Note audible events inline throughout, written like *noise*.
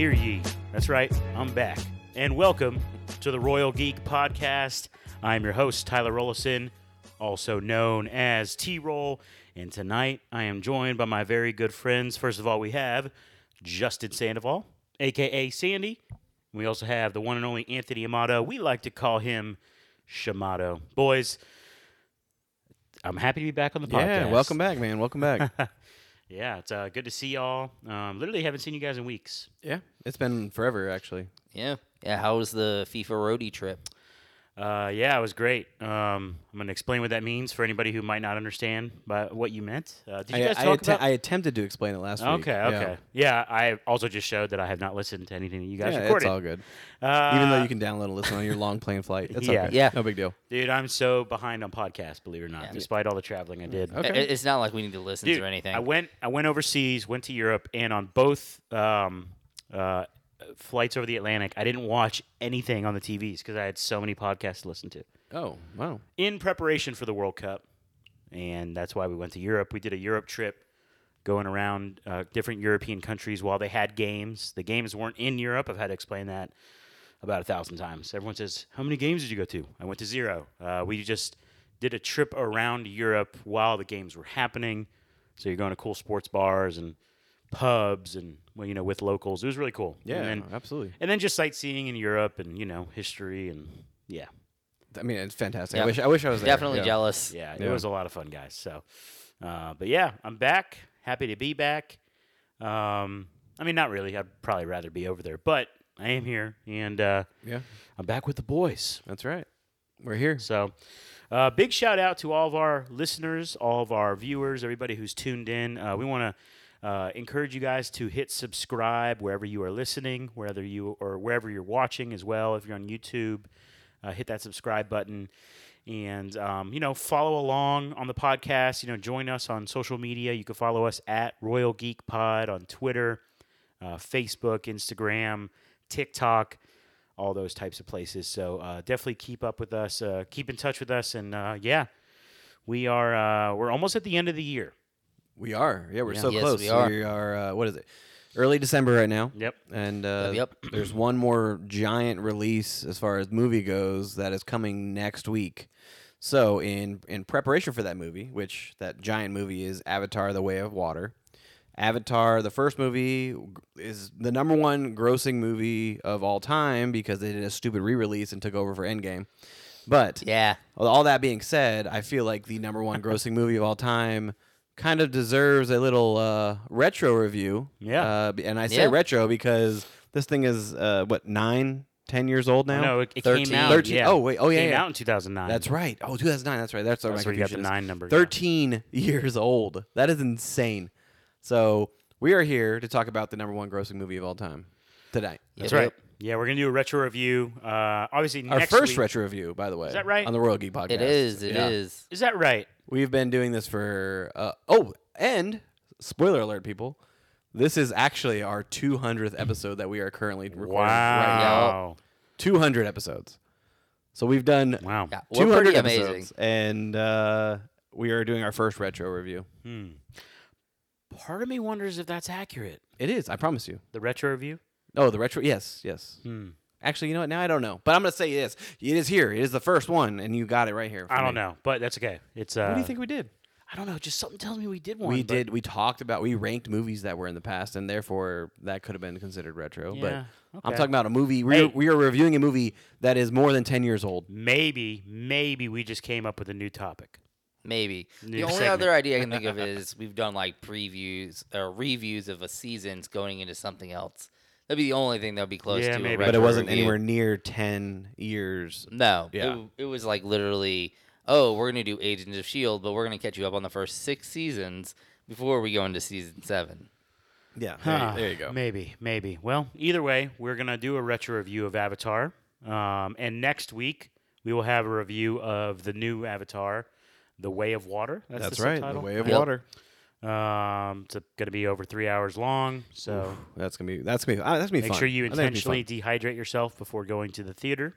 Hear ye. That's right, I'm back. And welcome to the Royal Geek Podcast. I'm your host, Tyler Rollison, also known as T Roll. And tonight I am joined by my very good friends. First of all, we have Justin Sandoval, aka Sandy. We also have the one and only Anthony Amato. We like to call him Shamato. Boys, I'm happy to be back on the podcast. Yeah, welcome back, man. Welcome back. *laughs* Yeah, it's uh, good to see y'all. Um, literally haven't seen you guys in weeks. yeah, it's been forever actually. Yeah. Yeah. How was the FIFA roadie trip? Uh, yeah, it was great. Um, I'm going to explain what that means for anybody who might not understand by what you meant. Uh, did you I, guys I, talk about? I attempted to explain it last week. okay, Yeah. okay. Yeah. I also just showed that I have not listened to anything that you guys Yeah, recorded. it's all good. Uh, Even though you can download and listen on your long plane flight, it's Yeah. okay. Yeah. no big deal. Dude, I'm so behind on podcasts, believe it or not, Yeah. despite all the traveling I did. Okay. I- It's not like we need to listen Dude, to anything. I went I went overseas, went to Europe, and on both um, uh, flights over the Atlantic, I didn't watch anything on the TVs because I had so many podcasts to listen to. Oh wow, in preparation for the World Cup, and that's why we went to Europe. We did a Europe trip, going around uh, different European countries while they had games. The games weren't in Europe. I've had to explain that about a thousand times. Everyone says, "How many games did you go to?" I went to zero. Uh, we just did a trip around Europe while the games were happening. So you're going to cool sports bars and pubs and well, you know, with locals. It was really cool. yeah, And then, absolutely. and then just sightseeing in Europe and you know history and yeah. I mean, it's fantastic. Yeah. I wish I wish I was there. Definitely yeah. jealous. Yeah, it Yeah. was a lot of fun, guys. So, uh, but yeah, I'm back. Happy to be back. Um, I mean, not really. I'd probably rather be over there, but I am here, and uh, Yeah, I'm back with the boys. that's right. We're here. So, uh, big shout out to all of our listeners, all of our viewers, everybody who's tuned in. Uh, we want to uh, encourage you guys to hit subscribe wherever you are listening, whether you or wherever you're watching as well. If you're on YouTube, uh, hit that subscribe button, and um, you know follow along on the podcast. You know, join us on social media. You can follow us at Royal Geek Pod on Twitter, uh, Facebook, Instagram, TikTok all those types of places. So uh, definitely keep up with us, uh, keep in touch with us, and uh, yeah, we are we're almost at the end of the year. We are. Yeah, we're Yeah. so Yes, close. we are. We are. Uh, what is it? Early December right now. Yep. And uh, Yep, there's one more giant release as far as movie goes that is coming next week. So in in preparation for that movie, which that giant movie is Avatar: The Way of Water. Avatar, the first movie, is the number one grossing movie of all time because they did a stupid re-release and took over for Endgame. But Yeah. all that being said, I feel like the number one *laughs* grossing movie of all time kind of deserves a little uh, retro review. Yeah. Uh, and I say Yeah. retro because this thing is, uh, what, nine, ten years old now? No, it, it came out. 13. Yeah. Oh, wait. Oh, yeah, came yeah. out in 2009. That's right. Oh, 2009. That's right. That's, where That's my where you got the nine number. yeah. 13 *laughs* years old. That is insane. So we are here to talk about the number one grossing movie of all time tonight. That's Yep, right. Yep. Yeah, we're gonna do a retro review. Uh, obviously, Our next first week- retro review, by the way. Is that right? On the Royal Geek Podcast. It is. It is. Yeah. Is that right? We've been doing this for uh, oh, and spoiler alert, people. This is actually our 200th episode that we are currently recording right now. Wow. 200 episodes. So we've done Wow. Yeah. We're 200 pretty episodes, amazing. and uh, we are doing our first retro review. Hmm. Part of me wonders if that's accurate. It is, I promise you. The retro review. Oh, the retro. Yes, yes. Hmm. Actually, you know what? Now I don't know, but I'm gonna say it is. It is here. It is the first one, and you got it right here. I don't me. know, but that's okay. It's. Uh, What do you think we did? I don't know. Just something tells me we did one. we but- did. We talked about. We ranked movies that were in the past, and therefore that could have been considered retro. Yeah. But I'm talking about a movie. We Hey. we are reviewing a movie that is more than ten years old. Maybe, maybe we just came up with a new topic. Maybe. New the only segment. other idea I can think of *laughs* is we've done like previews or reviews of a season's going into something else. That'd be the only thing that would be close Yeah, to. a maybe. But it retro wasn't review. anywhere near ten years. No. Yeah. It, it was like literally, oh, we're gonna do Agents of Shield, but we're gonna catch you up on the first six seasons before we go into season seven. Yeah, there, Huh, you, there you go. Maybe, maybe. Well, either way, we're gonna do a retro review of Avatar, um, and next week we will have a review of the new Avatar, The Way of Water. That's, That's the right. The. Way of Yep. Water. Um, it's gonna be over three hours long, so That's gonna be. That's gonna be. Uh, that's gonna be make fun. sure you I think it'll be intentionally dehydrate yourself before going to the theater.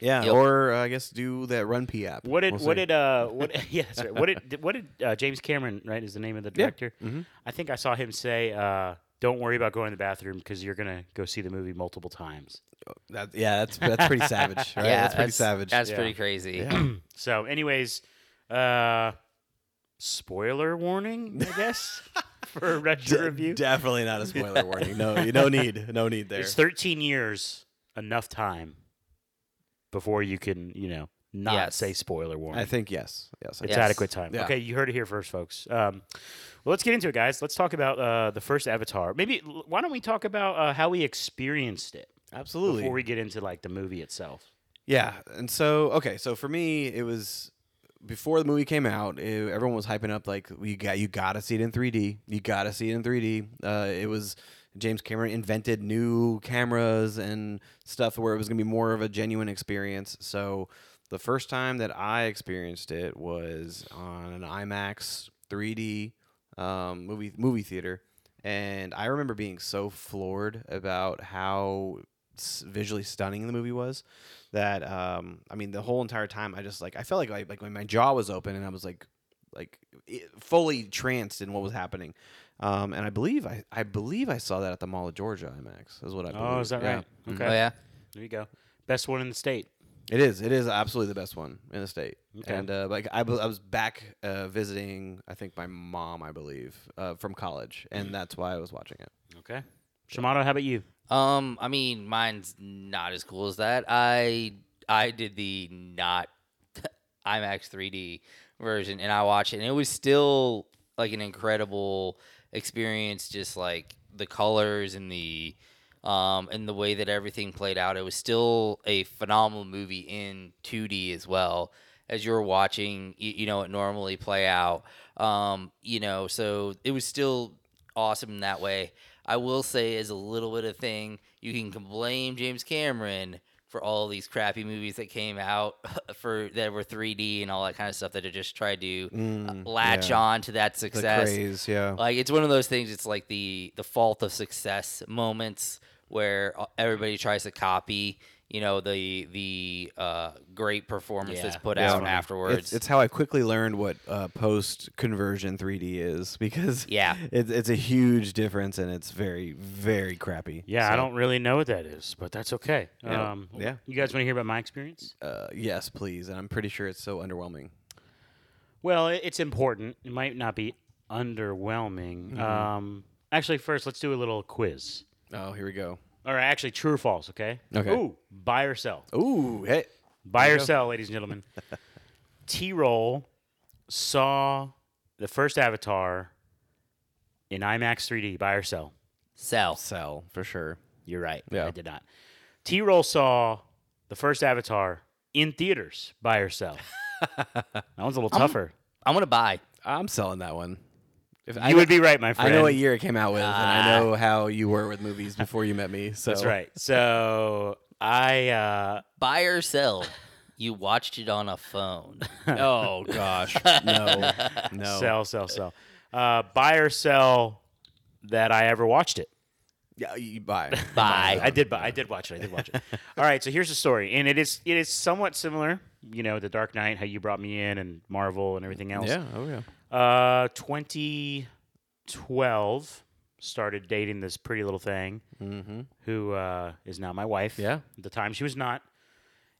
Yeah, Yep. or uh, I guess do that RunPee app. What did We'll what see. did uh what *laughs* yeah that's right. what did what did uh, James Cameron right is the name of the Yeah. director? Mhm. I think I saw him say uh don't worry about going to the bathroom because you're gonna go see the movie multiple times. That, yeah, that's that's pretty savage, *laughs* right? Yeah, that's pretty savage. That's Yeah. pretty crazy. Yeah. *clears throat* So, anyways, uh, spoiler warning, I guess, *laughs* for a retro De- review. Definitely not a spoiler *laughs* warning. No, you no need, no need there. Is 13 years enough time before you can, you know, not Yes. say spoiler warning? I think yes, yes. I It's Yes. adequate time. Yeah. Okay, you heard it here first, folks. Um, well, let's get into it, guys. Let's talk about uh, the first Avatar. Maybe why don't we talk about uh, how we experienced it Absolutely. before we get into like the movie itself? Yeah, and so okay, so for me, it was before the movie came out. It, everyone was hyping up like you got you got to see it in 3D. You got to see it in 3D. Uh, it was James Cameron invented new cameras and stuff where it was gonna be more of a genuine experience. So the first time that I experienced it was on an IMAX 3D um, movie movie theater, and I remember being so floored about how visually stunning the movie was that um I mean the whole entire time I just like I felt like I, like my, my jaw was open and I was like like fully tranced in what was happening. Um, and I believe I, I believe I saw that at the Mall of Georgia IMAX is what I believe. Oh, is that Yeah. right? Mhm. Okay. Oh yeah. There you go. Best one in the state. It is. It is absolutely the best one in the state. Okay. And uh, like I, I was back uh, visiting, I think my mom, I believe, uh, from college, and that's why I was watching it. Okay. Shamato, how about you? Um, I mean, mine's not as cool as that. I I did the not *laughs* IMAX 3D version, and I watched it, and it was still like an incredible experience. Just like the colors and the um and the way that everything played out, it was still a phenomenal movie in 2D as well as you're watching. You, you know, it normally play out. Um, you know, so it was still awesome in that way. I will say, as a little bit of thing, you can blame James Cameron for all these crappy movies that came out *laughs* for that were 3D and all that kind of stuff that have just tried to uh, Mm, latch yeah. on to that success. The craze, yeah. Like it's one of those things. It's like the the fault of success moments where uh, everybody tries to copy. You know the the uh, great performance that's Yeah, put that's out funny. afterwards. It's, it's how I quickly learned what uh, post conversion 3D is *laughs* because Yeah. it's it's a huge difference and it's very very crappy. Yeah, I So, don't really know what that is, but that's okay. Yeah. Um, Yeah. You guys want to hear about my experience? Uh, yes, please, and I'm pretty sure it's so underwhelming. Well, it- it's important. It might not be underwhelming. Mm-hmm. Um, actually, first, let's do a little quiz. Oh, here we go. Or actually, true or false, okay? Okay. Ooh, buy or sell. Ooh, hey, Buy or sell, ladies and gentlemen. *laughs* T Roll saw the first Avatar in IMAX 3D. Buy or sell? sell. sell for sure. You're right. Yeah. I did not. T Roll saw the first Avatar in theaters. Buy or sell? *laughs* that one's a little tougher. I'm gonna buy. I'm selling that one. If you would be right, my friend. I know what year it came out with, and I Ah. know how you were with movies before you met me. *laughs* So That's right. So I uh, Buy or sell. You watched it on a phone. *laughs* oh gosh, no, *laughs* no. sell, sell, sell. Uh, buy or sell that I ever watched it. Yeah, you buy. Buy. I did. buy. I did watch it. I did watch it. All right. So here's the story, and it is it is somewhat similar. You know, the Dark Knight, how you brought me in, and Marvel, and everything else. Yeah. Oh yeah. Uh, 2012 started dating this pretty little thing Mm-hmm. who uh, is now my wife. Yeah. At the time, she was not.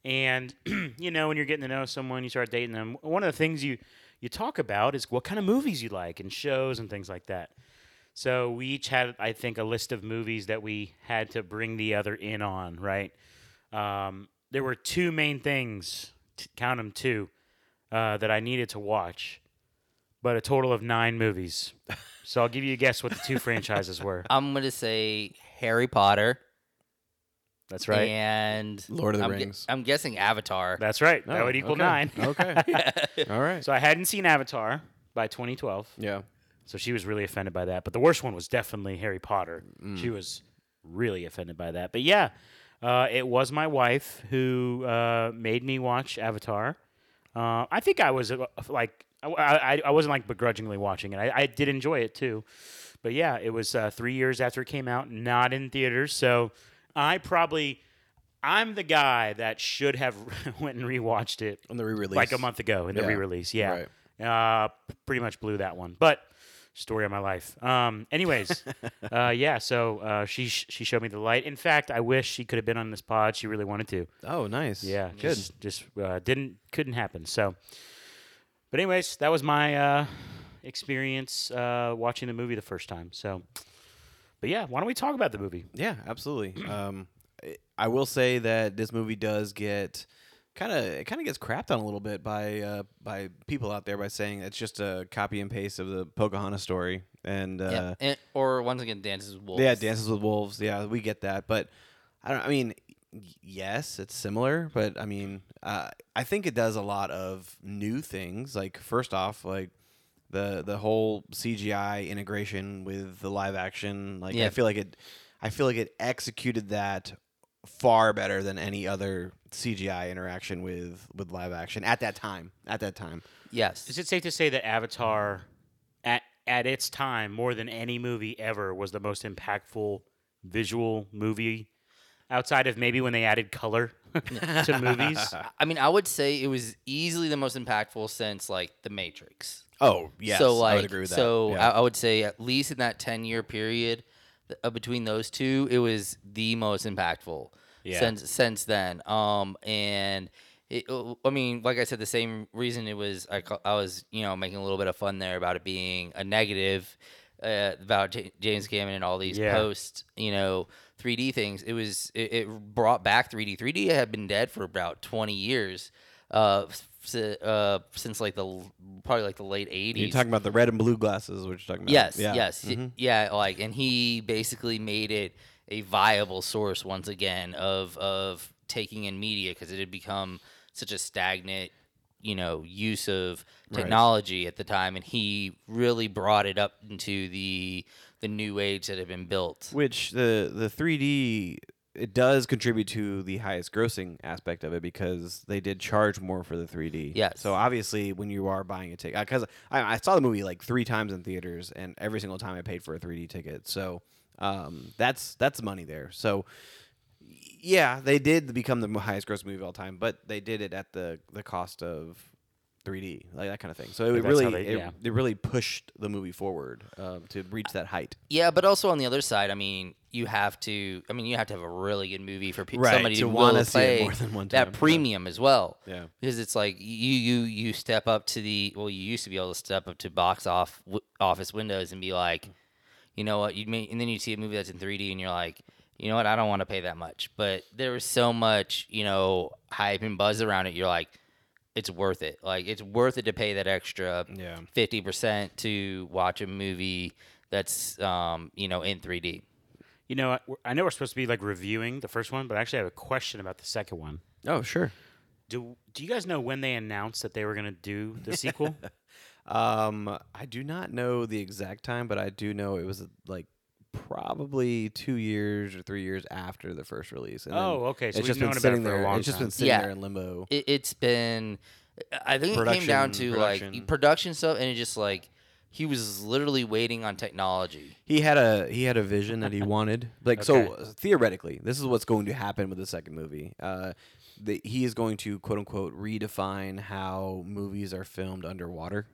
And *clears throat* you know, when you're getting to know someone, you start dating them. One of the things you you talk about is what kind of movies you like and shows and things like that. So we each had, I think, a list of movies that we had to bring the other in on. Right. Um, there were two main things. T- count them two uh, that I needed to watch, but a total of nine movies. So I'll give you a guess what the two franchises were. *laughs* I'm gonna say Harry Potter. That's right. And Lord of the I'm, gu- Rings. I'm guessing Avatar. That's right. that Oh, would equal okay. nine. Okay. *laughs* All right. So I hadn't seen Avatar by 2012. Yeah. So she was really offended by that. But the worst one was definitely Harry Potter. Mm. She was really offended by that. But yeah, uh, it was my wife who uh, made me watch Avatar. Uh, I think I was uh, like, I, I, I wasn't like begrudgingly watching it. I, I did enjoy it too. But yeah, it was uh, three years after it came out, not in theaters. So I probably, I'm the guy that should have *laughs* went and rewatched it On the re-release. like a month ago in the Yeah. re-release. Yeah, Right. uh, pretty much blew that one. But story of my life. Um, anyways, *laughs* uh, yeah. So uh, she sh- she showed me the light. In fact, I wish she could have been on this pod. She really wanted to. Oh, nice. Yeah, good. Just, just uh, didn't couldn't happen. So, but anyways, that was my uh, experience uh, watching the movie the first time. So, but yeah, why don't we talk about the movie? Yeah, absolutely. *clears throat* um, I- I will say that this movie does get kind of it kind of gets crapped on a little bit by uh, by people out there by saying it's just a copy and paste of the Pocahontas story and uh, yeah. And, or once again, Dances with Wolves. yeah, Dances with Wolves. Yeah, we get that, but I don't. I mean, y- yes, it's similar, but I mean, uh, I think it does a lot of new things. Like first off, like the the whole CGI integration with the live action. Like I feel like it, I feel like it executed that far better than any other CGI interaction with with live action at that time. At that time, Yes. Is it safe to say that Avatar, at at its time, more than any movie ever, was the most impactful visual movie, outside of maybe when they added color *laughs* to movies? *laughs* I mean, I would say it was easily the most impactful since like The Matrix. oh yes, so like, I would agree with that. so Yeah. I, I would say at least in that ten year period th- uh, between those two, it was the most impactful Yeah. since since then. Um, and it, uh, I mean, like I said, the same reason it was I, I was you know making a little bit of fun there about it being a negative uh, about J- James Cameron and all these Yeah. post you know 3D things. It was it, it brought back 3D. 3D had been dead for about 20 years. Uh, s- uh, since like the probably like the late 80s. You're talking about the red and blue glasses, which you're talking about? Yes, Yeah. yes, Mhm. yeah. Like, and he basically made it a viable source once again of of taking in media because it had become such a stagnant, you know, use of Right. technology at the time, and he really brought it up into the the new age that had been built. Which the the 3D it does contribute to the highest grossing aspect of it because they did charge more for the 3D. Yes. So obviously, when you are buying a ticket, because I, I saw the movie like three times in theaters, and every single time I paid for a 3D ticket. So um, that's that's money there. So yeah, they did become the highest grossing movie of all time, but they did it at the the cost of 3D, like that kind of thing. So it Like, that's really how they- it, yeah. it really pushed the movie forward um, to reach that height. Yeah, but also on the other side, I mean, you have to. I mean, you have to have a really good movie for pe- Right, somebody to to wanna wanna see it play more than one time, that yeah. premium as well. Yeah. because it's like you you you step up to the well, you used to be able to step up to box off w- office windows and be like, you know what, you may, and then you see a movie that's in 3D and you're like, you know what, I don't want to pay that much. But there was so much, you know, hype and buzz around it. You're like, it's worth it. Like it's worth it to pay that extra Yeah. fifty percent to watch a movie that's um you know in 3D. You know, I, I know we're supposed to be like reviewing the first one, but I actually have a question about the second one. Oh, sure. Do Do you guys know when they announced that they were going to do the sequel? *laughs* Um, I do not know the exact time, but I do know it was like probably two years or three years after the first release. And oh, okay. So it's just been sitting there. It's just been sitting Yeah. there in limbo. it, it's been i think it came down Production- to like production. production stuff and it just like he was literally waiting on technology He had a he had a vision that he *laughs* wanted. Like so Okay. uh, theoretically, this is what's going to happen with the second movie. Uh, the, he is going to quote unquote redefine how movies are filmed underwater.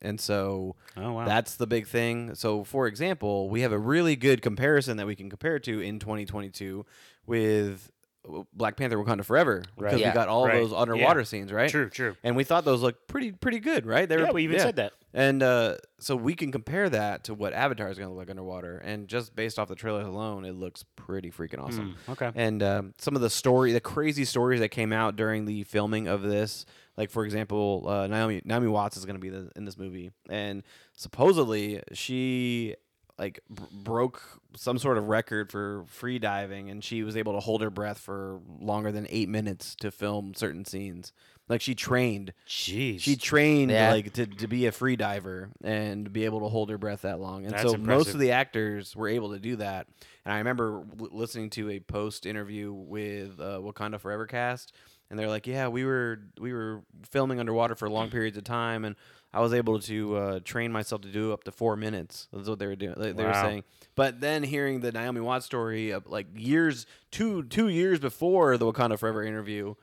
And so Oh wow. That's the big thing. So, for example, we have a really good comparison that we can compare to in 2022 with uh, Black Panther: Wakanda Forever because Right. Yeah, we got all right. those underwater Yeah. scenes, right? true. True. And we thought those looked pretty pretty good, right? They Yeah, we even said that. And uh, so we can compare that to what Avatar is going to look like underwater, and just based off the trailer alone, it looks pretty freaking awesome. Mm, okay. And um, some of the story, the crazy stories that came out during the filming of this, like for example, uh, Naomi Naomi Watts is going to be the, in this movie, and supposedly she like b- broke some sort of record for free diving, and she was able to hold her breath for longer than eight minutes to film certain scenes. Like she trained, Jeez. she trained Yeah. like to, to be a free diver and be able to hold her breath that long. And That's so most of the actors were able to do that. And I remember l- listening to a post interview with uh, Wakanda Forever cast, and they're like, "Yeah, we were we were filming underwater for long periods of time, and I was able to uh, train myself to do up to four minutes." That's what they were doing. They, they were saying. But then hearing the Naomi Watts story, like years two two years before the Wakanda Forever interview,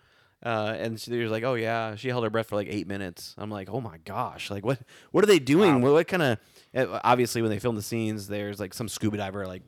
Uh, and she was like, "Oh yeah," she held her breath for like eight minutes. I'm like, "Oh my gosh! Like what? What are they doing? What, what kind of?" Obviously, when they film the scenes, there's like some scuba diver like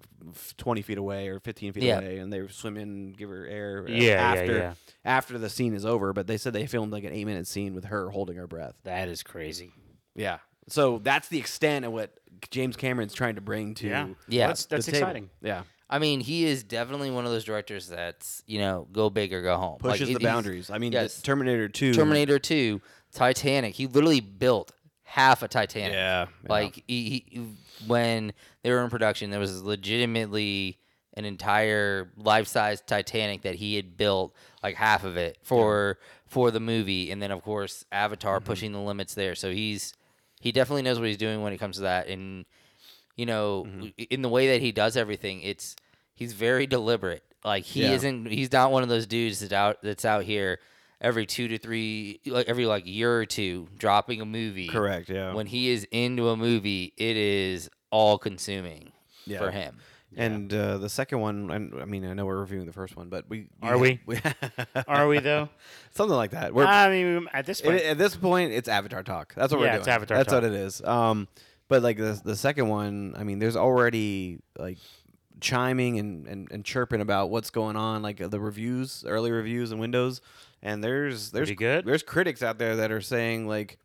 20 feet away or 15 feet Yeah. away, and they swim in, give her air. uh, Yeah, yeah, after yeah. after the scene is over. But they said they filmed like an eight minute scene with her holding her breath. That is crazy. Yeah. So that's the extent of what James Cameron's trying to bring to Yeah. Yeah. Well, that's the that's table. exciting. Yeah. I mean, he is definitely one of those directors that's you know go big or go home. Pushes it- the boundaries. I mean, yes. Terminator 2. Terminator Two, Titanic. He literally built half a Titanic. Yeah. yeah. Like he, he, when they were in production, there was legitimately an entire life-size Titanic that he had built, like half of it for for the movie, and then of course Avatar Mm-hmm. pushing the limits there. So he's he definitely knows what he's doing when it comes to that, and you know, Mm-hmm. in the way that he does everything, it's he's very deliberate. Like he Yeah. isn't he's not one of those dudes that's out that's out here every two to three like every like year or two dropping a movie. Correct. Yeah. When he is into a movie, it is all consuming Yeah. for him. And uh, the second one, I, I mean, I know we're reviewing the first one, but we Are we? *laughs* Are we though? *laughs* something like that. We're I mean, at this It- point, at this point, it's Avatar talk. That's what we're doing. it's Avatar That's talk. what it is. Um, but like the the second one, I mean, there's already like chiming and, and, and chirping about what's going on, like uh, the reviews, early reviews and Windows, and there's there's good. there's critics out there that are saying like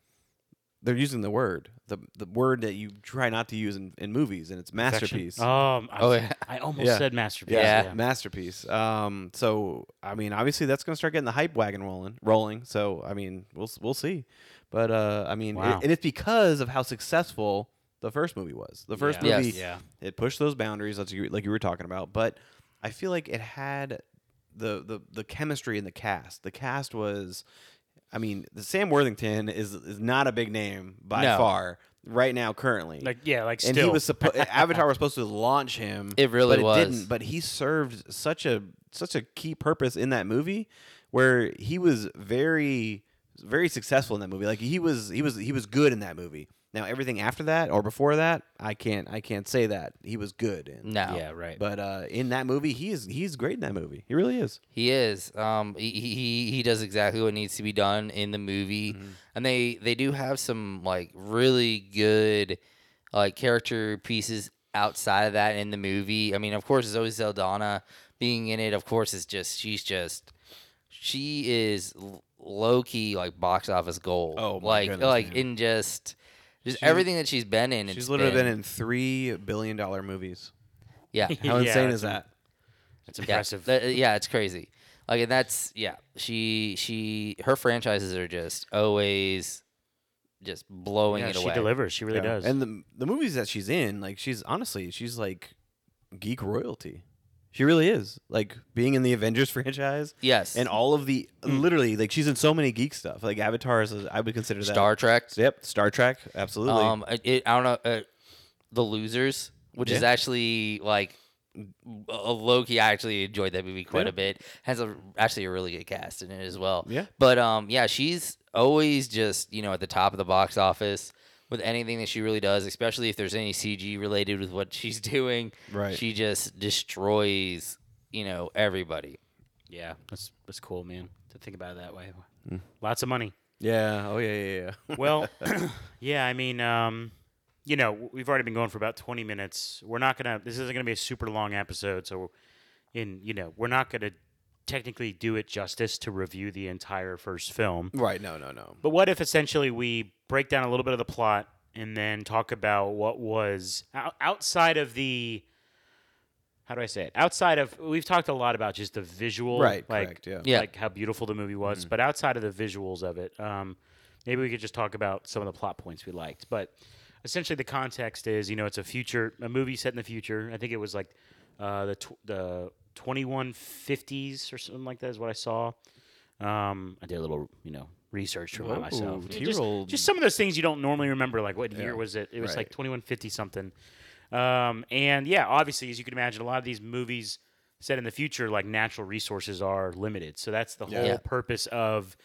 they're using the word the the word that you try not to use in, in movies, and it's Perfection. masterpiece. Um, I, Oh, yeah. I almost Yeah. said masterpiece. Yeah. Yeah. masterpiece. Um, so I mean, obviously that's gonna start getting the hype wagon rolling, rolling. So I mean, we'll we'll see. But uh, I mean, it- and it's because of how successful the first movie was. The first Yeah. movie, Yes. Yeah. it pushed those boundaries, like you, like you were talking about. But I feel like it had the the the chemistry in the cast. The cast was, I mean, the Sam Worthington is is not a big name by No. far right now currently. Like yeah, like and still. he was supposed *laughs* Avatar was supposed to launch him. It really but it didn't. But he served such a such a key purpose in that movie, where he was very very successful in that movie. Like he was he was he was good in that movie. Now everything after that or before that, I can't I can't say that he was good in. No. yeah, right. But uh, in that movie, he is he's great in that movie. He really is. He is. Um, he, he he does exactly what needs to be done in the movie, Mm-hmm. and they they do have some like really good like character pieces outside of that in the movie. I mean, of course, Zoe Saldana being in it, of course, is just she's just she is low key like box office gold. Oh, my like goodness, like man. in just just She's- everything that she's been in. She's it's literally been been in three billion dollar movies. yeah. *laughs* How Yeah, insane is that? That's Yeah, impressive. that- uh, yeah, it's crazy. Like, and that's yeah. She she her franchises are just always just blowing yeah, it she away. delivers. She really Yeah. does. And the the movies that she's in, like she's honestly, she's like geek royalty. She really is. Like being in the Avengers *laughs* franchise Yes, and all of the literally like she's in so many geek stuff. Like Avatar is I would consider that Star Trek. Yep, Star Trek, absolutely. Um, it, I don't know. Uh, the Losers, which is actually like a low key. I actually enjoyed that movie quite Yeah. a bit. Has a actually a really good cast in it as well. Yeah. But um, yeah, she's always just you know at the top of the box office with anything that she really does, especially if there's any CG related with what she's *laughs* doing. Right. She just destroys you know everybody. yeah, that's that's cool, man. To think about it that way. Hmm. Lots of money. yeah. Oh yeah, yeah, yeah. *laughs* Well, *clears throat* yeah. I mean, um, you know, we've already been going for about twenty minutes. We're not gonna. This isn't gonna be a super long episode, so in you know, we're not gonna technically do it justice to review the entire first film. right. No, no, no. But what if essentially we break down a little bit of the plot and then talk about what was outside of the how do I say it? Outside of we've talked a lot about just the visual, Right, Like, correct, yeah. Yeah. like how beautiful the movie was. But outside of the visuals of it, um, maybe we could just talk about some of the plot points we liked. But essentially, the context is you know it's a future, a movie set in the future. I think it was like uh, the tw- the twenty one fifties or something like that is what I saw. Um, I did a little, you know, research to remind myself. Just, T-roll. just some of those things you don't normally remember. Like what year Yeah, was it? It was right. like twenty one fifty something. Um, and yeah, obviously, as you can imagine, a lot of these movies set in the future, like natural resources are limited. So that's the whole Yeah. purpose of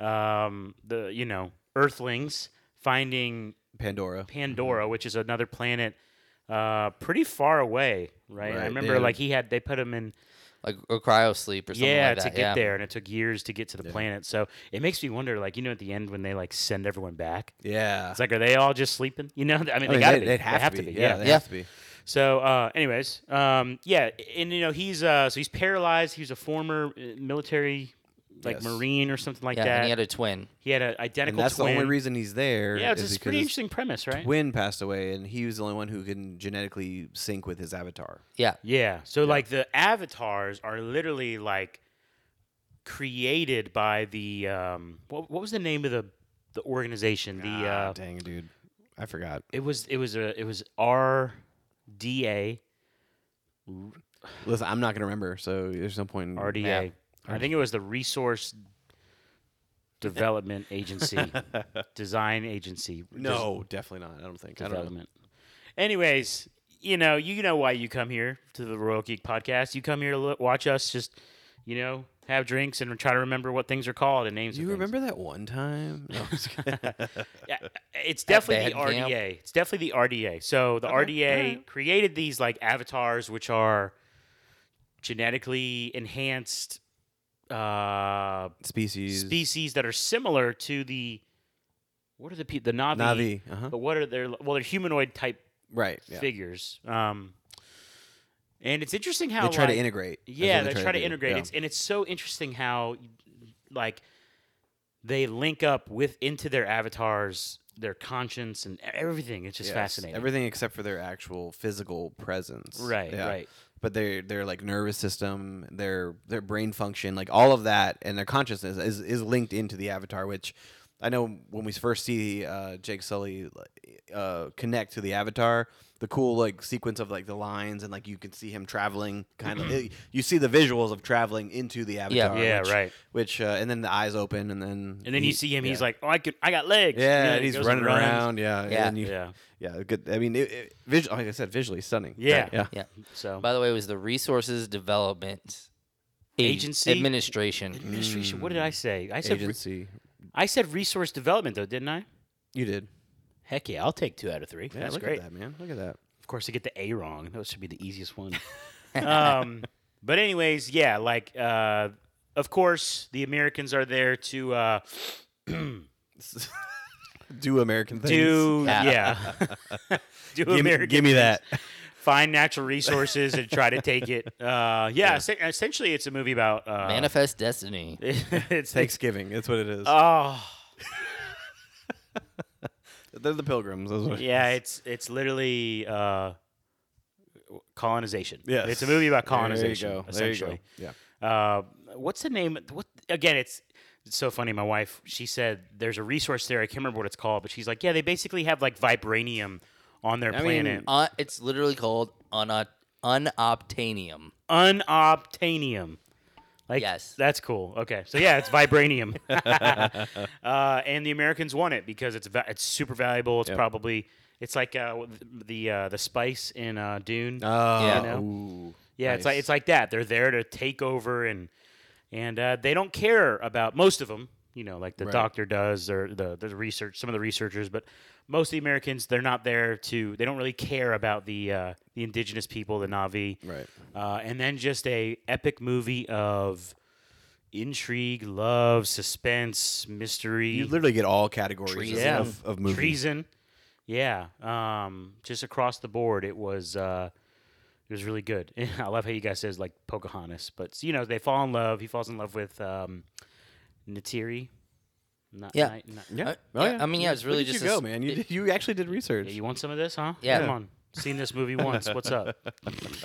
um, the you know Earthlings finding Pandora. Pandora, which is another planet uh, pretty far away, right? I remember yeah. like he had they put him in like or cryo sleep or something like that. yeah, like to get yeah. there, and it took years to get to the Yeah. planet. So it makes me wonder, like you know, at the end when they like send everyone back, Yeah. it's like, are they all just sleeping? You know, I mean, I they mean, gotta they, be. would have, to be. Yeah, they Yeah. have to be. So, uh, anyways, um, yeah, and you know, he's uh, so he's paralyzed. He was a former uh, military, like Yes. marine or something like yeah, that. and he had a twin. he had an identical twin. And that's twin. the only reason he's there. Yeah, it's is a because pretty interesting premise, right? Twin passed away, and he was the only one who can genetically sync with his avatar. Yeah, Yeah. So like the avatars are literally like created by the um, what, what was the name of the the organization? The Ah, uh, dang, dude, I forgot. it was it was a it was R D A Listen, I'm not gonna remember, so there's no point. In, RDA. Yeah. I think it was the Resource Development Agency, *laughs* Design Agency. No, definitely not. I don't think. I don't know. development. Anyways, you know, you know why you come here to the Royal Geek Podcast. You come here to look, watch us just, you know, have drinks and try to remember what things are called and names. Do of you things. remember that one time? No, I'm just *laughs* kidding. Yeah, *laughs* it's definitely the band camp? RDA. It's definitely the RDA. So the RDA alright. created these like avatars, which are genetically enhanced uh, Species. species that are similar to the what are the pe- the Navi? Navi. Uh-huh. But what are their well, they're humanoid type Right. Yeah. figures. Um, and it's interesting how They try like, to integrate. Yeah, what they try to do. integrate. Yeah. It's and it's so interesting how like they link up with into their avatars, their conscience and everything. It's just Yes, fascinating. Everything except for their actual physical presence. Right, Yeah. right. But their their like nervous system, their their brain function, like all of that, and their consciousness is is linked into the avatar. Which I know when we first see uh, Jake Sully uh, connect to the avatar, the cool like sequence of like the lines and like you can see him traveling, kind of. *clears throat* you see the visuals of traveling into the avatar. Yeah, which, right. Which uh, and then the eyes open, and then And then he- you see him. He's yeah. like, "Oh, I could, I got legs." Yeah, You and he's running runs. around. Yeah, Yeah. then you- Yeah. yeah, good. I mean, it, it, visual, like I said, visually stunning. Yeah. Right, yeah. yeah. So By the way, it was the Resources Development Ag- Agency? Administration. administration. What did I say? I said re- Agency. I said resource development though, didn't I? You did. Heck yeah, I'll take two out of three. Yeah, That's look great. at that, man. Look at that. Of course, I get the A wrong. That should be the easiest one. *laughs* um, but anyways, yeah, like uh, of course the Americans are there to uh, *clears throat* Do American things. do Yeah. yeah, *laughs* do Give, me- American give me that. find natural resources and try to take it. Uh, yeah, essen- essentially it's a movie about uh, Manifest Destiny. *laughs* it's Thanksgiving. That's what it is. Oh They're the pilgrims. That's what yeah, it's it's literally uh, colonization. Yes. it's a movie about There you colonization. go. There you go. Essentially, Yeah. uh, what's the name? What again? It's it's so funny. My wife, she said there's a resource there. I can't remember what it's called, but she's like, yeah, they basically have like vibranium on their I mean, planet. Uh, it's literally called uno- unobtainium. Unobtainium. Like, Yes. that's cool. Okay, so yeah, it's vibranium, *laughs* uh, and the Americans want it because it's va- it's super valuable. It's Yep. probably it's like uh, the uh, the spice in uh, Dune. Oh, Yeah. Know? ooh, Yeah, it's like nice. it's like that. They're there to take over and and uh, they don't care about most of them. You know, like the Right. doctor does or the the research. Some of the researchers, but most of the Americans, they're not there to. They don't really care about the uh, the indigenous people, the Navi. right. Uh, and then just a epic movie of intrigue, love, suspense, mystery, You literally get all categories of- Treason. of, of movie. treason. Yeah, um, just across the board, it was uh, it was really good. *laughs* I love how you guys says like Pocahontas, but you know they fall in love. He falls in love with um, Neytiri. Not, Yeah. Ni- not- Yeah. Uh, Oh, yeah, I mean, yeah, it's Look really at just you a go, s- man. You, it- did, you actually did research. Yeah, you want some of this, huh? Yeah. Come on. Seen this movie *laughs* once. What's up?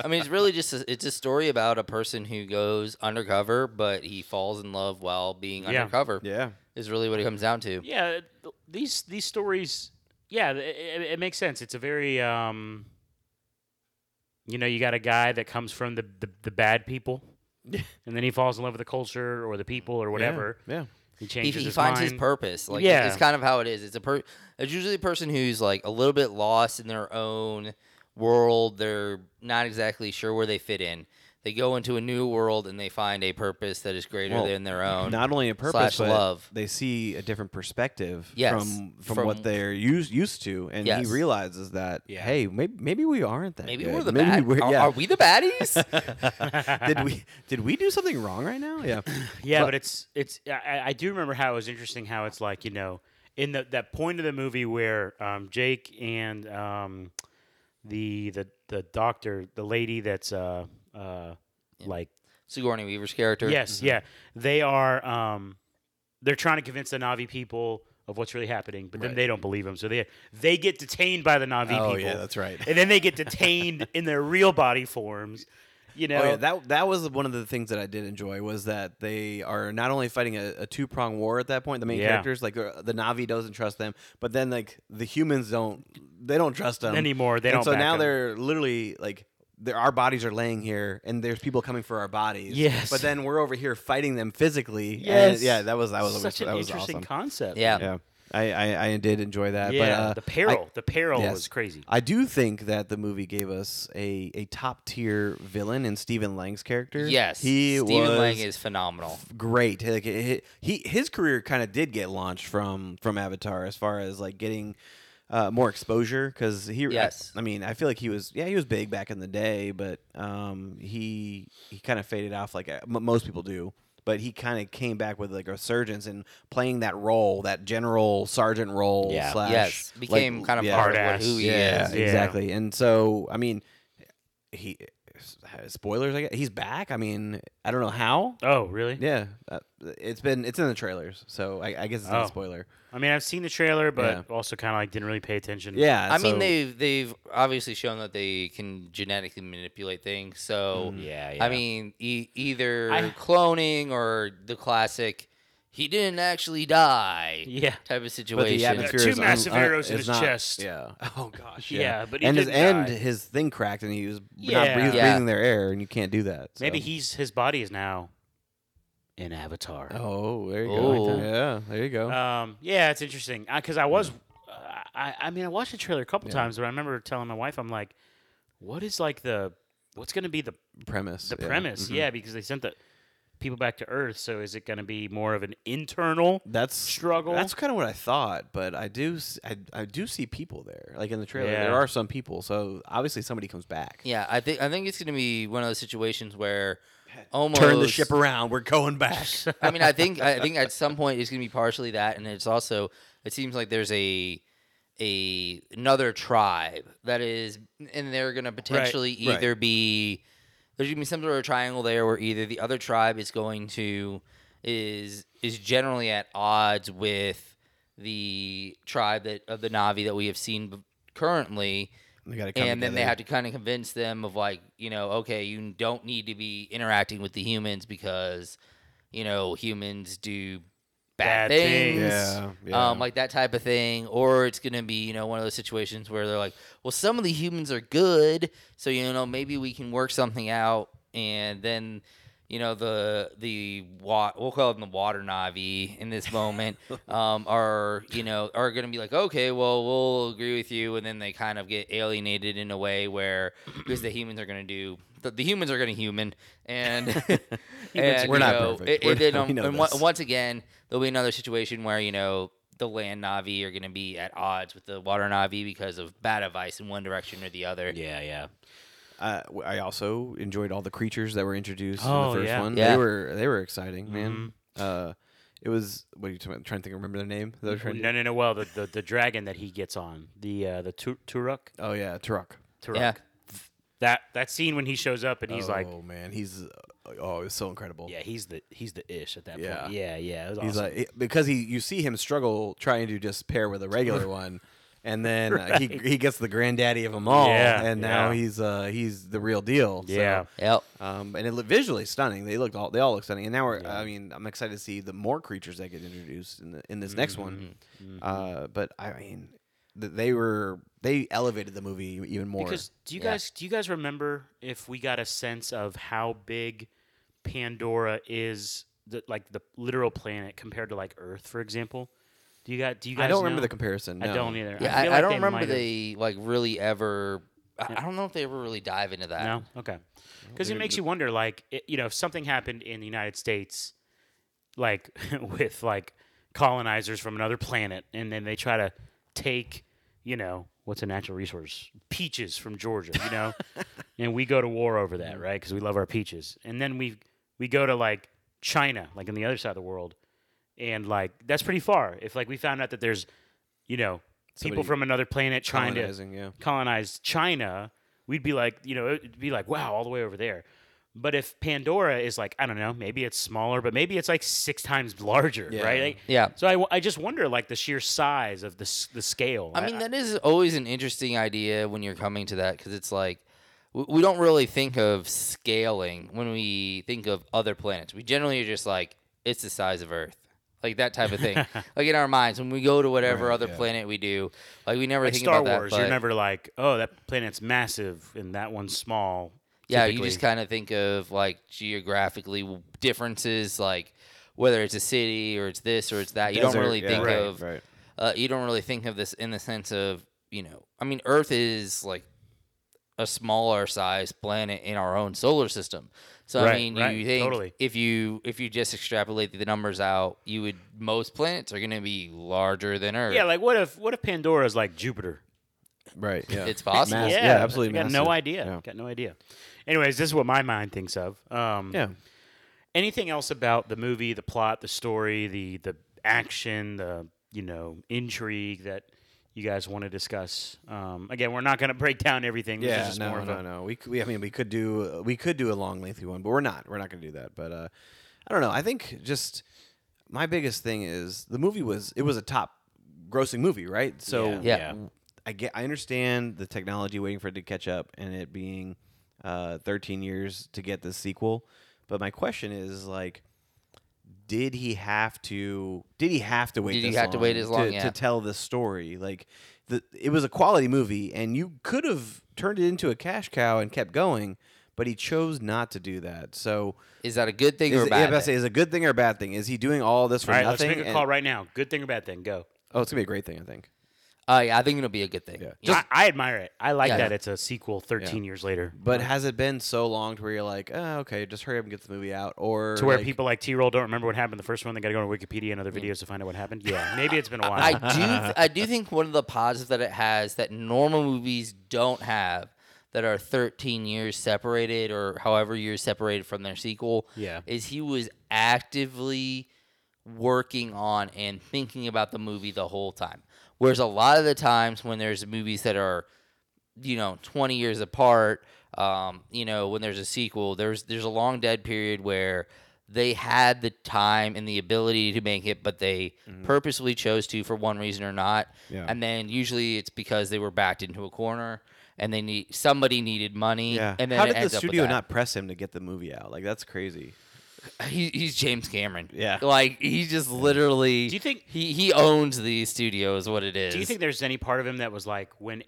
I mean, it's really just a, it's a story about a person who goes undercover, but he falls in love while being Yeah. undercover. yeah. Is really what it comes down to. Yeah, th- these these stories, yeah, it, it, it makes sense. It's a very, um, you know, you got a guy that comes from the the, the bad people, *laughs* and then he falls in love with the culture or the people or whatever. Yeah. He He, changes he his finds mind. his purpose. Like Yeah. it's kind of how it is. It's a per. It's usually a person who's like a little bit lost in their own world. They're not exactly sure where they fit in. They go into a new world and they find a purpose that is greater Well, than their own. Not only a purpose, slash but love. they see a different perspective Yes, from, from from- what they're used used to, and Yes. he realizes that Yeah. hey, maybe maybe we aren't that. maybe good. we're the bad. we're- are, are we the baddies? *laughs* did we did we do something wrong right now? Yeah. *laughs* Yeah, But- but, it's it's I, I do remember how it was interesting how it's like you know in the that point of the movie where um, Jake and um, the the the doctor the lady that's uh uh like Sigourney Weaver's character. yes yeah they are um they're trying to convince the Navi people of what's really happening but then they don't believe them so they they get detained by the Navi Oh people yeah, that's right. and then they get detained *laughs* in their real body forms you know Oh, yeah, that that was one of the things that I did enjoy was that they are not only fighting a, a two prong war at that point. The main Yeah. characters, like the, the Navi, doesn't trust them, but then like the humans don't they don't trust them Anymore, they And don't So now them. they're literally like. There, our bodies are laying here, and there's people coming for our bodies. Yes. but then we're over here fighting them physically. and Yes. yeah, that was that was such that an was interesting awesome. concept Yeah. Yeah, I, I I did enjoy that. yeah but, uh, the peril the peril yes. was crazy I do think that the movie gave us a, a top tier villain in Stephen Lang's character. Yes. he Stephen was Lang is phenomenal. great. Like he, he his career kind of did get launched from from Avatar as far as like getting uh, more exposure because he. Yes. I, mean, I feel like he was yeah he was big back in the day, but um he he kind of faded off like uh, most people do. But he kind of came back with like a resurgence and playing that role, that general sergeant role. Yeah. Slash, yes, like, became kind of yeah. part of Hard-ass. who he yeah, is. Yeah. exactly. And so, I mean, he spoilers. I guess he's back. I mean, I don't know how. oh really Yeah, uh, it's been it's in the trailers, so I, I guess it's not Oh. a spoiler. I mean, I've seen the trailer, but Yeah. also kind of like didn't really pay attention. Yeah, I mean, they've they've obviously shown that they can genetically manipulate things. So mm. yeah, I mean, e- either I- cloning or the classic "he didn't actually die" yeah, type of but the situation. atmosphere two is un- massive un- arrows in is his not- chest. Yeah. *laughs* Oh gosh. Yeah, Yeah, but he and his didn't and die. his thing cracked, and he was not Yeah. he was Yeah. breathing their air, and you can't do that. maybe he's his body is now in Avatar. Oh, there you Oh. go. Yeah, there you go. Um, yeah, it's interesting because I was, uh, I, I mean, I watched the trailer a couple Yeah. times, but I remember telling my wife, I'm like, what is like the, what's going to be the premise. the yeah. premise? Mhm. Yeah, because they sent the people back to Earth, so is it going to be more of an internal? That's Struggle? That's kind of what I thought, but I do I, I do see people there. Like in the trailer, Yeah. there are some people. So obviously somebody comes back. yeah, I think I think it's going to be one of those situations where almost Turn the ship around. We're going back. *laughs* I mean, I think I think at some point it's going to be partially that, and it's also it seems like there's a a another tribe that is, and they're going to potentially right. either be there's going to be some sort of triangle there where either the other tribe is going to is is generally at odds with the tribe that of the Navi that we have seen b- currently They got to come and then they have to kind of convince them of like you know okay you don't need to be interacting with the humans because you know humans do bad, Bad things things. Yeah, yeah. um like that type of thing or it's gonna be you know one of those situations where they're like well some of the humans are good so you know maybe we can work something out and then you know the the wa- we'll call them the water navi in this moment *laughs* um, are you know are going to be like okay well we'll agree with you and then they kind of get alienated in a way where because the humans are going to do the, the humans are going to human and, *laughs* *laughs* and we're not know, perfect. it- We're- and we um, and this. once again there'll be another situation where you know the land navi are going to be at odds with the water navi because of bad advice in one direction or the other Yeah, yeah. Uh, w- I also enjoyed all the creatures that were introduced in Oh, the first yeah. one. Yeah. They were they were exciting, man. Mm-hmm. Uh, it was what are you talking about? trying to think, remember their name? They were trying No, no, no. Well, the, the, the dragon that he gets on the uh, the Tu- Toruk. Oh yeah, Toruk. Toruk. Yeah. That that scene when he shows up and he's like, oh man, he's uh, oh, it was so incredible. yeah, he's the he's the ish at that Yeah. point. Yeah, yeah. It was He's awesome. like because he you see him struggle trying to just pair with a regular *laughs* one, and then uh, he *laughs* he gets the granddaddy of them all, Yeah, and now yeah. he's uh he's the real deal. So, yeah. yep Um, and it looked visually stunning. They looked all they all look stunning. And now we're Yeah. I mean I'm excited to see the more creatures that get introduced in the in this next one. Mm-hmm. Uh, but I mean they were they elevated the movie even more. Because do you Yeah. guys do you guys remember if we got a sense of how big Pandora is, the, like the literal planet compared to like Earth, for example? Do you got do you guys? I don't remember the comparison. I don't either. yeah I, i, feel I like don't they remember might they like really ever I I don't know if they ever really dive into that. No, okay. Because it makes you wonder, like, it, you know, if something happened in the United States, like *laughs* with like colonizers from another planet, and then they try to take, you know, what's a natural resource? Peaches from Georgia, you know, *laughs* and we go to war over that, right? Because we love our peaches, and then we we go to like China, like on the other side of the world, and like that's pretty far. If like we found out that there's, you know, people from another planet trying to yeah. colonize China, we'd be like, you know, it'd be like, wow, all the way over there. But if Pandora is like, I don't know, maybe it's smaller, but maybe it's like six times larger, Yeah. right? Like, Yeah. So I, I just wonder, like, the sheer size of the the scale. I mean, that is always an interesting idea when you're coming to that because it's like w- we don't really think of scaling when we think of other planets. We generally are just like it's the size of Earth, like that type of thing. *laughs* like in our minds, when we go to whatever Right, other yeah. planet we do, like we never like think Star about Wars, that. you're never like, oh, that planet's massive and that one's small. Yeah, you just kind of think of like geographically differences, like whether it's a city or it's this or it's that. You Desert, don't really yeah. think Right, of right. uh, you don't really think of this in the sense of you know i mean earth is like a smaller size planet in our own solar system so i mean right, you think totally. if you if you just extrapolate the numbers out you would most planets are going to be larger than earth Yeah, like what if what if Pandora's like Jupiter? Right. Yeah. It's possible. Mass- yeah, yeah, absolutely Got no idea. Yeah. Got no idea. Anyways, this is what my mind thinks of. Um, yeah. anything else about the movie, the plot, the story, the the action, the you know intrigue that you guys want to discuss? Um, again, we're not going to break down everything. This is Yeah, just no, more of no, a, no. We, we, I mean, we could do we could do a long, lengthy one, but we're not. We're not going to do that. But uh, I don't know. I think just my biggest thing is the movie was it was a top grossing movie, right? So Yeah. Yeah. I get I understand the technology waiting for it to catch up and it being uh, 13 years to get the sequel, but my question is like. Did he have to? Did he have to wait? Did he this have to wait as long? to, Yeah. to tell this story? Like, the it was a quality movie, and you could have turned it into a cash cow and kept going, but he chose not to do that. So, is that a good thing or a it- yeah, I bad was about to say, thing? is a good thing or a bad thing? Is he doing all this for All right, let's nothing? make a And- call right now. Good thing or bad thing? Go. oh, it's gonna be a great thing, I think. Uh, yeah, i think it'll be a good thing Yeah. Yeah. I, I admire it. I like Yeah. that it's a sequel 13 years later. But has it been so long to where you're like, oh, okay, just hurry up and get the movie out, or to where like- people like T-Roll don't remember what happened the first one. They got to go to Wikipedia and other videos to find out what happened. *laughs* Yeah, maybe it's been a while. I *laughs* do th- I do think one of the positives that it has that normal movies don't have that are 13 years separated or however years separated from their sequel Yeah. is he was actively working on and thinking about the movie the whole time. Whereas a lot of the times when there's movies that are you know 20 years apart um, you know when there's a sequel there's there's a long dead period where they had the time and the ability to make it but they purposely chose to for one reason or not Yeah. and then usually it's because they were backed into a corner and they need somebody needed money yeah. and then How did the studio not press him to get the movie out? Like that's crazy. He, he's James Cameron Yeah. like he just literally Do you think- he he owns the studio is what it is Do you think there's any part of him that was like when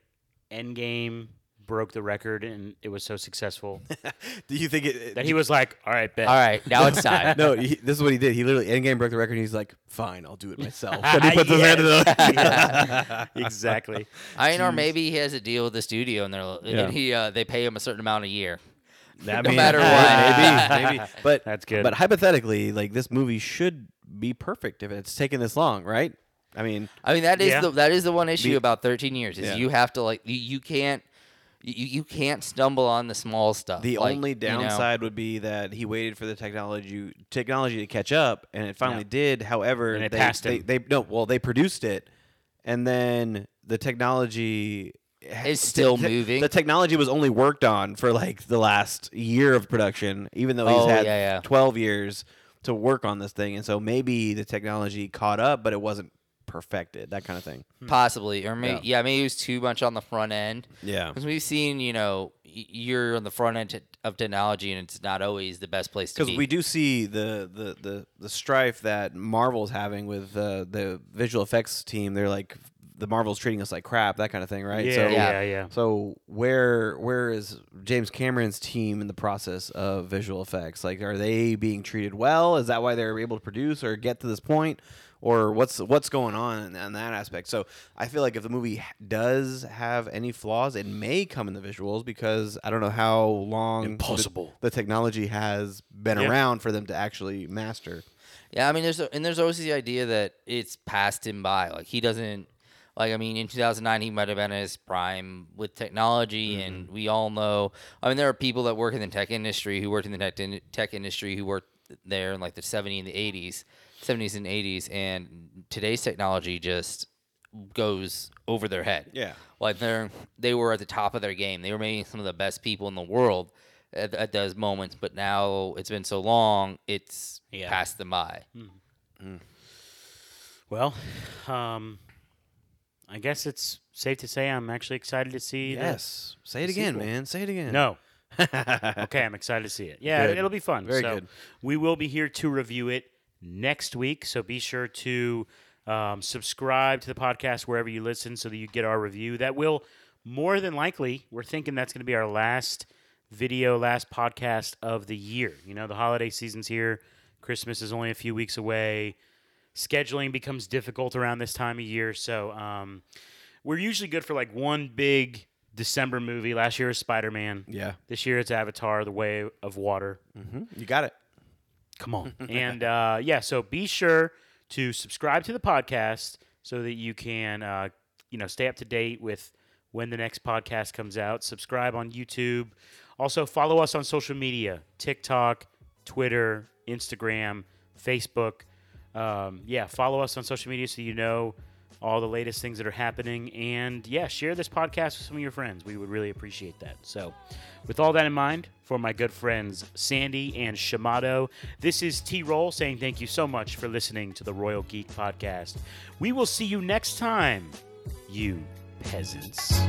Endgame broke the record and it was so successful *laughs* Do you think it? that he was like, "All right, bet." all right now it's *laughs* time no, he, this is what he did. He literally Endgame broke the record. and He's like, "Fine, I'll do it myself." *laughs* And he puts his hand in the Yeah, exactly. I mean, or maybe he has a deal with the studio, and they're Yeah. and he uh, they pay him a certain amount a year. *laughs* I No mean, matter hey, *laughs* what. maybe, *laughs* maybe. But That's good. But hypothetically, like this movie should be perfect if it's taken this long, right? I mean, I mean, that is Yeah. the that is the one issue The- about 13 years is Yeah. you have to like you, you can't you, you can't stumble on the small stuff. the Like, only you know, downside would be that he waited for the technology technology to catch up, and it finally did. However, And it they, passed they, him. they no, well, they produced it, and then the technology ha- Is still te- moving? The technology was only worked on for like the last year of production, even though he's Oh, had yeah, yeah. twelve years to work on this thing, and so maybe the technology caught up, but it wasn't perfected. That kind of thing. possibly or maybe yeah. maybe it was too much on the front end Yeah. because we've seen you know you're on the front end of technology and it's not always the best place to Because be. we do see the, the, the, the strife that Marvel's having with uh, the visual effects team. They're like the Marvel's treating us like crap, that kind of thing, right? Yeah, so, yeah, Yeah. yeah. So where where is James Cameron's team in the process of visual effects? Like, are they being treated well? Is that why they're able to produce or get to this point? Or what's what's going on in, in that aspect? So I feel like if the movie does have any flaws, it may come in the visuals because I don't know how long the- Impossible. the, technology has been Yeah. around for them to actually master. Yeah, I mean, there's and there's always the idea that it's passed him by. Like he doesn't. Like I mean, in 2009, he might have been at his prime with technology, mm-hmm. and we all know. I mean, there are people that work in the tech industry who worked in the tech, in- tech industry who worked there in like the 70s and the 80s, 70s and 80s, and today's technology just goes over their head. Yeah. Like they're they were at the top of their game. They were maybe some of the best people in the world at, at those moments. But now it's been so long, it's Yeah. passed them by. Hmm. Hmm. Well, um, I guess it's safe to say I'm actually excited to see. Yes. Say it again, sequel. man. Say it again. No. *laughs* okay, I'm excited to see it. Yeah, Good. it'll be fun. Very so good. We will be here to review it next week. So be sure to um, subscribe to the podcast wherever you listen so that you get our review. That will more than likely, we're thinking that's going to be our last video, last podcast of the year. You know, the holiday season's here, Christmas is only a few weeks away. Scheduling becomes difficult around this time of year. So um, we're usually good for like one big December movie. Last year was Spider Man. Yeah. This year it's Avatar: The Way of Water. hmm You got it. Come on. *laughs* and uh, yeah, so be sure to subscribe to the podcast so that you can, uh, you know, stay up to date with when the next podcast comes out. Subscribe on YouTube. Also, follow us on social media: TikTok, Twitter, Instagram, Facebook. Um, yeah, follow us on social media so you know all the latest things that are happening. And yeah, share this podcast with some of your friends. We would really appreciate that. So, with all that in mind, for my good friends Sandy and Shamato, this is T Roll saying thank you so much for listening to the Royal Geek Podcast. We will see you next time, you peasants.